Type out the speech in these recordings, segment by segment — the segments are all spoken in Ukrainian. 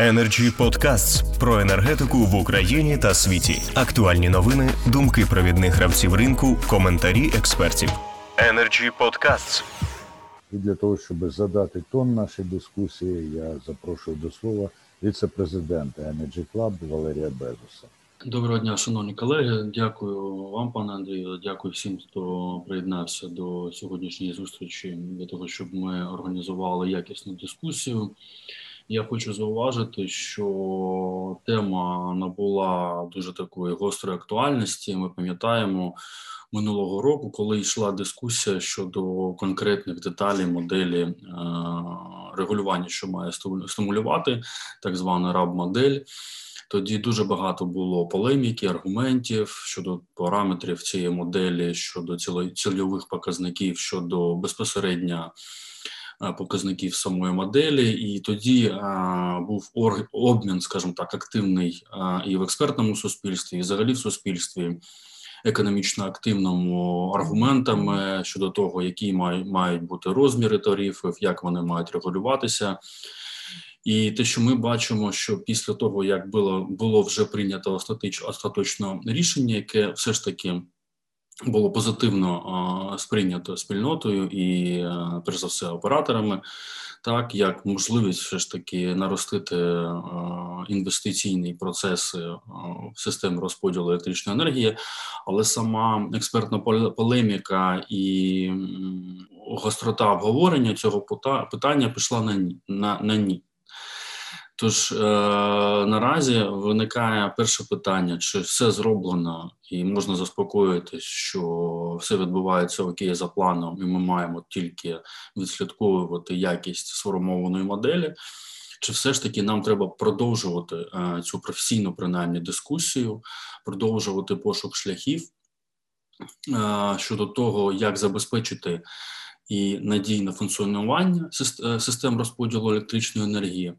Energy Podcasts про енергетику в Україні та світі. Актуальні новини, думки провідних гравців ринку, коментарі експертів. Energy Podcasts. І для того, щоб задати тон нашій дискусії, я запрошую до слова віце-президента Energy Club Валерія Безуса. Доброго дня, шановні колеги. Дякую вам, пане Андрію. Дякую всім, хто приєднався до сьогоднішньої зустрічі для того, щоб ми організували якісну дискусію. Я хочу зауважити, що тема набула дуже такої гострої актуальності. Ми пам'ятаємо минулого року, коли йшла дискусія щодо конкретних деталей моделі е, регулювання, що має стимулювати, так звана раб-модель. Тоді дуже багато було полеміки, аргументів щодо параметрів цієї моделі, щодо цільових показників, щодо безпосередньо показників самої моделі. І тоді був обмін, скажімо так, активний і в експертному суспільстві, і взагалі в суспільстві. Економічно активному аргументами щодо того, які мають бути розміри тарифів, як вони мають регулюватися, і те, що ми бачимо, що після того, як було було вже прийнято остаточно рішення, яке все ж таки було позитивно сприйнято спільнотою і, перш за все, операторами, так як можливість все ж таки наростити інвестиційні процеси в систему розподілу електричної енергії, але сама експертна полеміка і гострота обговорення цього питання пішла на ні на, на ні. Тож е, наразі виникає перше питання: чи все зроблено, і можна заспокоїтись, що все відбувається окей за планом, і ми маємо тільки відслідковувати якість сформованої моделі. Чи все ж таки нам треба продовжувати е, цю професійну принаймні дискусію, продовжувати пошук шляхів е, щодо того, як забезпечити і надійне функціонування е, систем розподілу електричної енергії?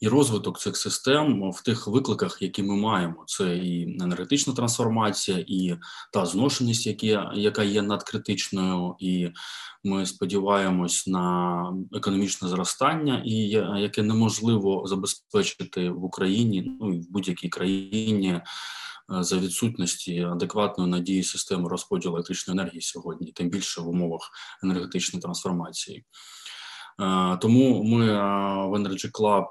І розвиток цих систем в тих викликах, які ми маємо, це і енергетична трансформація, і та зношеність, які, яка є надкритичною, і ми сподіваємось на економічне зростання, і яке неможливо забезпечити в Україні, ну і в будь-якій країні. Е, за відсутності адекватної надії системи розподілу електричної енергії сьогодні, тим більше в умовах енергетичної трансформації. Е, тому ми е, в Energy Club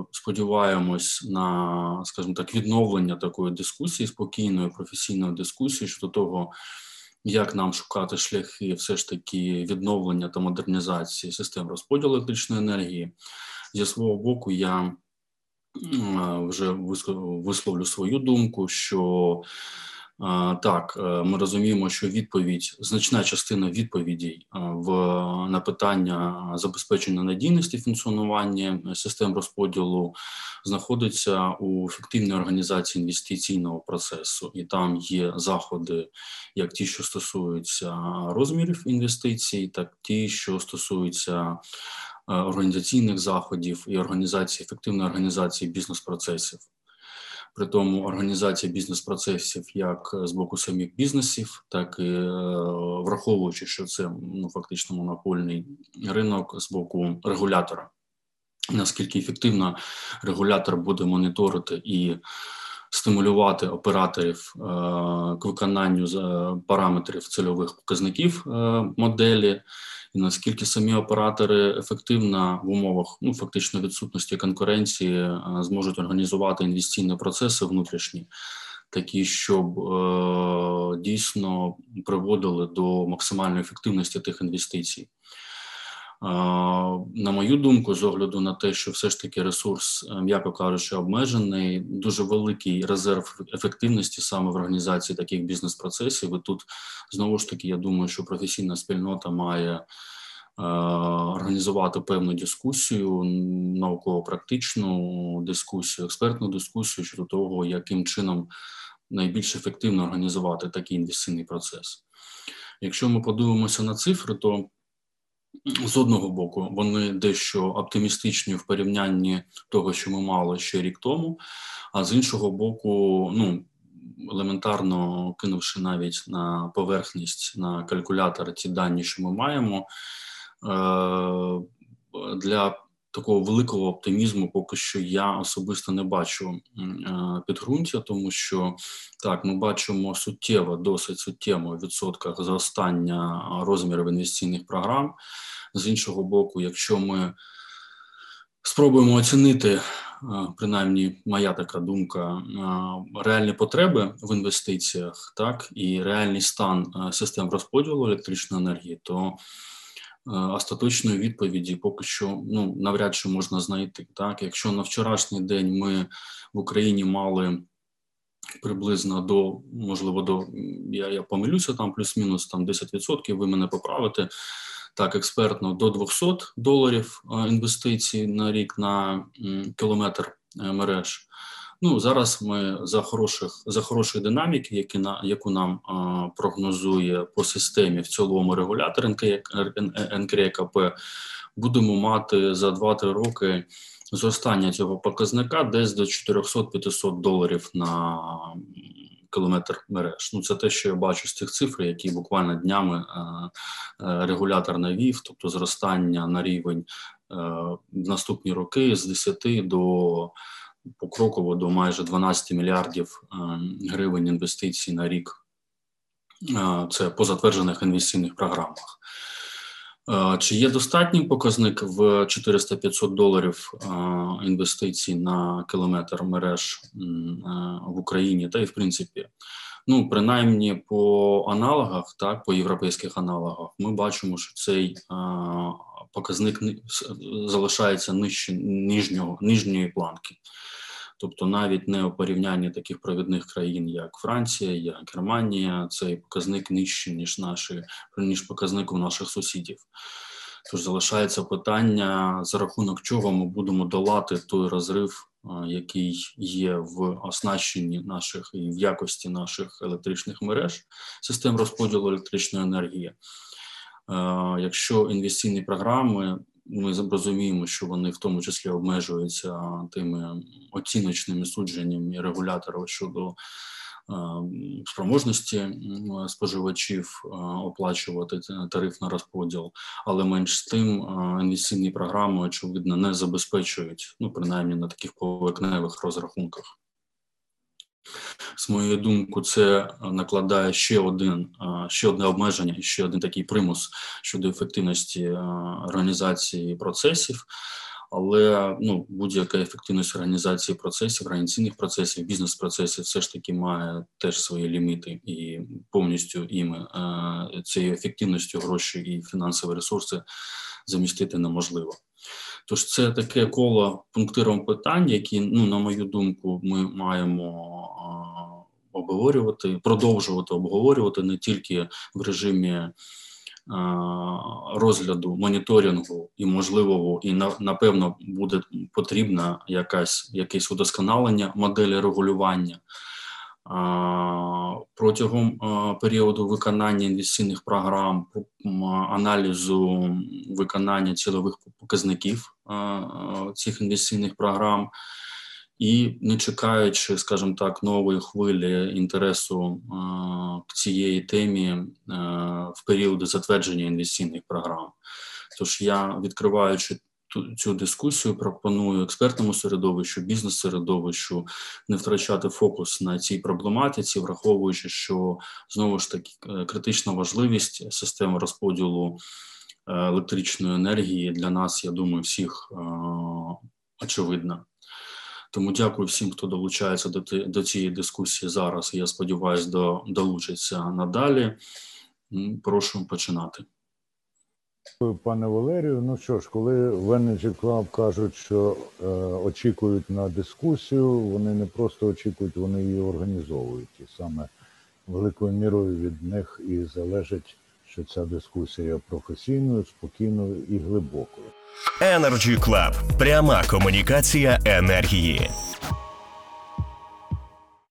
е, сподіваємось на, скажімо так, відновлення такої дискусії, спокійної професійної дискусії щодо того, як нам шукати шляхи, все ж таки відновлення та модернізації систем розподілу електричної енергії. Зі свого боку, я вже висловлю свою думку, що так, е, ми розуміємо, що відповідь, значна частина відповідей в на питання забезпечення надійності функціонування систем розподілу знаходиться у ефективній організації інвестиційного процесу, і там є заходи, як ті, що стосуються розмірів інвестицій, так ті, що стосуються е, організаційних заходів і організації ефективної організації бізнес-процесів. При тому організація бізнес-процесів як з боку самих бізнесів, так і е, враховуючи, що це ну фактично монопольний ринок з боку регулятора. Наскільки ефективно регулятор буде моніторити і стимулювати операторів е, к виконанню параметрів цільових показників е, моделі, і наскільки самі оператори ефективно в умовах ну фактично відсутності конкуренції е, зможуть організувати інвестиційні процеси внутрішні, такі, щоб е, дійсно приводили до максимальної ефективності тих інвестицій. На мою думку, з огляду на те, що все ж таки ресурс, е, м'яко кажучи, обмежений, дуже великий резерв ефективності саме в організації таких бізнес-процесів. І тут знову ж таки я думаю, що професійна спільнота має е, організувати певну дискусію, науково-практичну дискусію, експертну дискусію щодо того, яким чином найбільш ефективно організувати такий інвестиційний процес. Якщо ми подивимося на цифри, то з одного боку, вони дещо оптимістичні в порівнянні того, що ми мали ще рік тому, а з іншого боку, ну елементарно кинувши навіть на поверхність на калькулятор ті дані, що ми маємо, е, для такого великого оптимізму поки що я особисто не бачу підґрунтя, тому що так ми бачимо суттєво, досить суттєво в відсотках зростання розмірів інвестиційних програм. З іншого боку, якщо ми спробуємо оцінити, принаймні моя така думка, реальні потреби в інвестиціях, так і реальний стан систем розподілу електричної енергії, то остаточної відповіді поки що ну навряд чи можна знайти. Так, якщо на вчорашній день ми в Україні мали приблизно до можливо до я я помилюся там плюс-мінус там 10%, ви мене поправите так експертно до 200 доларів інвестицій на рік на кілометр е, мереж. Ну зараз ми за хороших за хорошої динаміки, які на яку нам а, прогнозує по системі в цілому регулятор НКРКП, будемо мати за 2-3 роки зростання цього показника десь до 400-500 доларів на кілометр мереж. Ну це те, що я бачу з цих цифр, які буквально днями а, а, регулятор навів, тобто зростання на рівень а, в наступні роки з 10 до покроково до майже 12 мільярдів е, гривень інвестицій на рік. Е, це по затверджених інвестиційних програмах. Е, чи є достатній показник в 400-500 доларів інвестицій на кілометр мереж в Україні? Та й в принципі, ну принаймні по аналогах, так по європейських аналогах, ми бачимо, що цей показник залишається нижче нижнього нижньої планки. Тобто навіть не у порівнянні таких провідних країн, як Франція, як Германія, цей показник нижчий, ніж наші, ніж показник у наших сусідів. Тож залишається питання, за рахунок чого ми будемо долати той розрив, який є в оснащенні наших і в якості наших електричних мереж, систем розподілу електричної енергії. Якщо інвестиційні програми ми розуміємо, що вони в тому числі обмежуються тими оціночними судженнями регуляторів щодо спроможності споживачів оплачувати тариф на розподіл, але менш з тим інвестиційні програми очевидно не забезпечують, ну принаймні на таких поверхневих розрахунках. З моєю думкою, це накладає ще один ще одне обмеження, ще один такий примус щодо ефективності організації процесів. Але ну будь-яка ефективність організації процесів, організаційних процесів, бізнес-процесів все ж таки має теж свої ліміти, і повністю іми цією ефективністю гроші і фінансові ресурси замістити неможливо. Тож це таке коло пунктиром питань, які, ну на мою думку, ми маємо обговорювати, продовжувати обговорювати не тільки в режимі. Розгляду моніторингу і можливого, і напевно буде потрібна якась якесь удосконалення моделі регулювання протягом періоду виконання інвестиційних програм, аналізу виконання цілових показників цих інвестиційних програм. І не чекаючи, скажімо так, нової хвилі інтересу к цієї темі в періоди затвердження інвестиційних програм. Тож я відкриваючи цю дискусію пропоную експертному середовищу, бізнес-середовищу не втрачати фокус на цій проблематиці, враховуючи, що знову ж таки е, критична важливість системи розподілу е, електричної енергії для нас, я думаю, всіх е, очевидна. Тому дякую всім, хто долучається до до цієї дискусії зараз. Я сподіваюся, до, долучиться надалі. Прошу починати. Пане Валерію, ну що ж, коли в Energy Club кажуть, що е, очікують на дискусію, вони не просто очікують, вони її організовують. І саме великою мірою від них і залежить, що ця дискусія професійною, спокійною і глибокою. Energy Club. пряма комунікація енергії.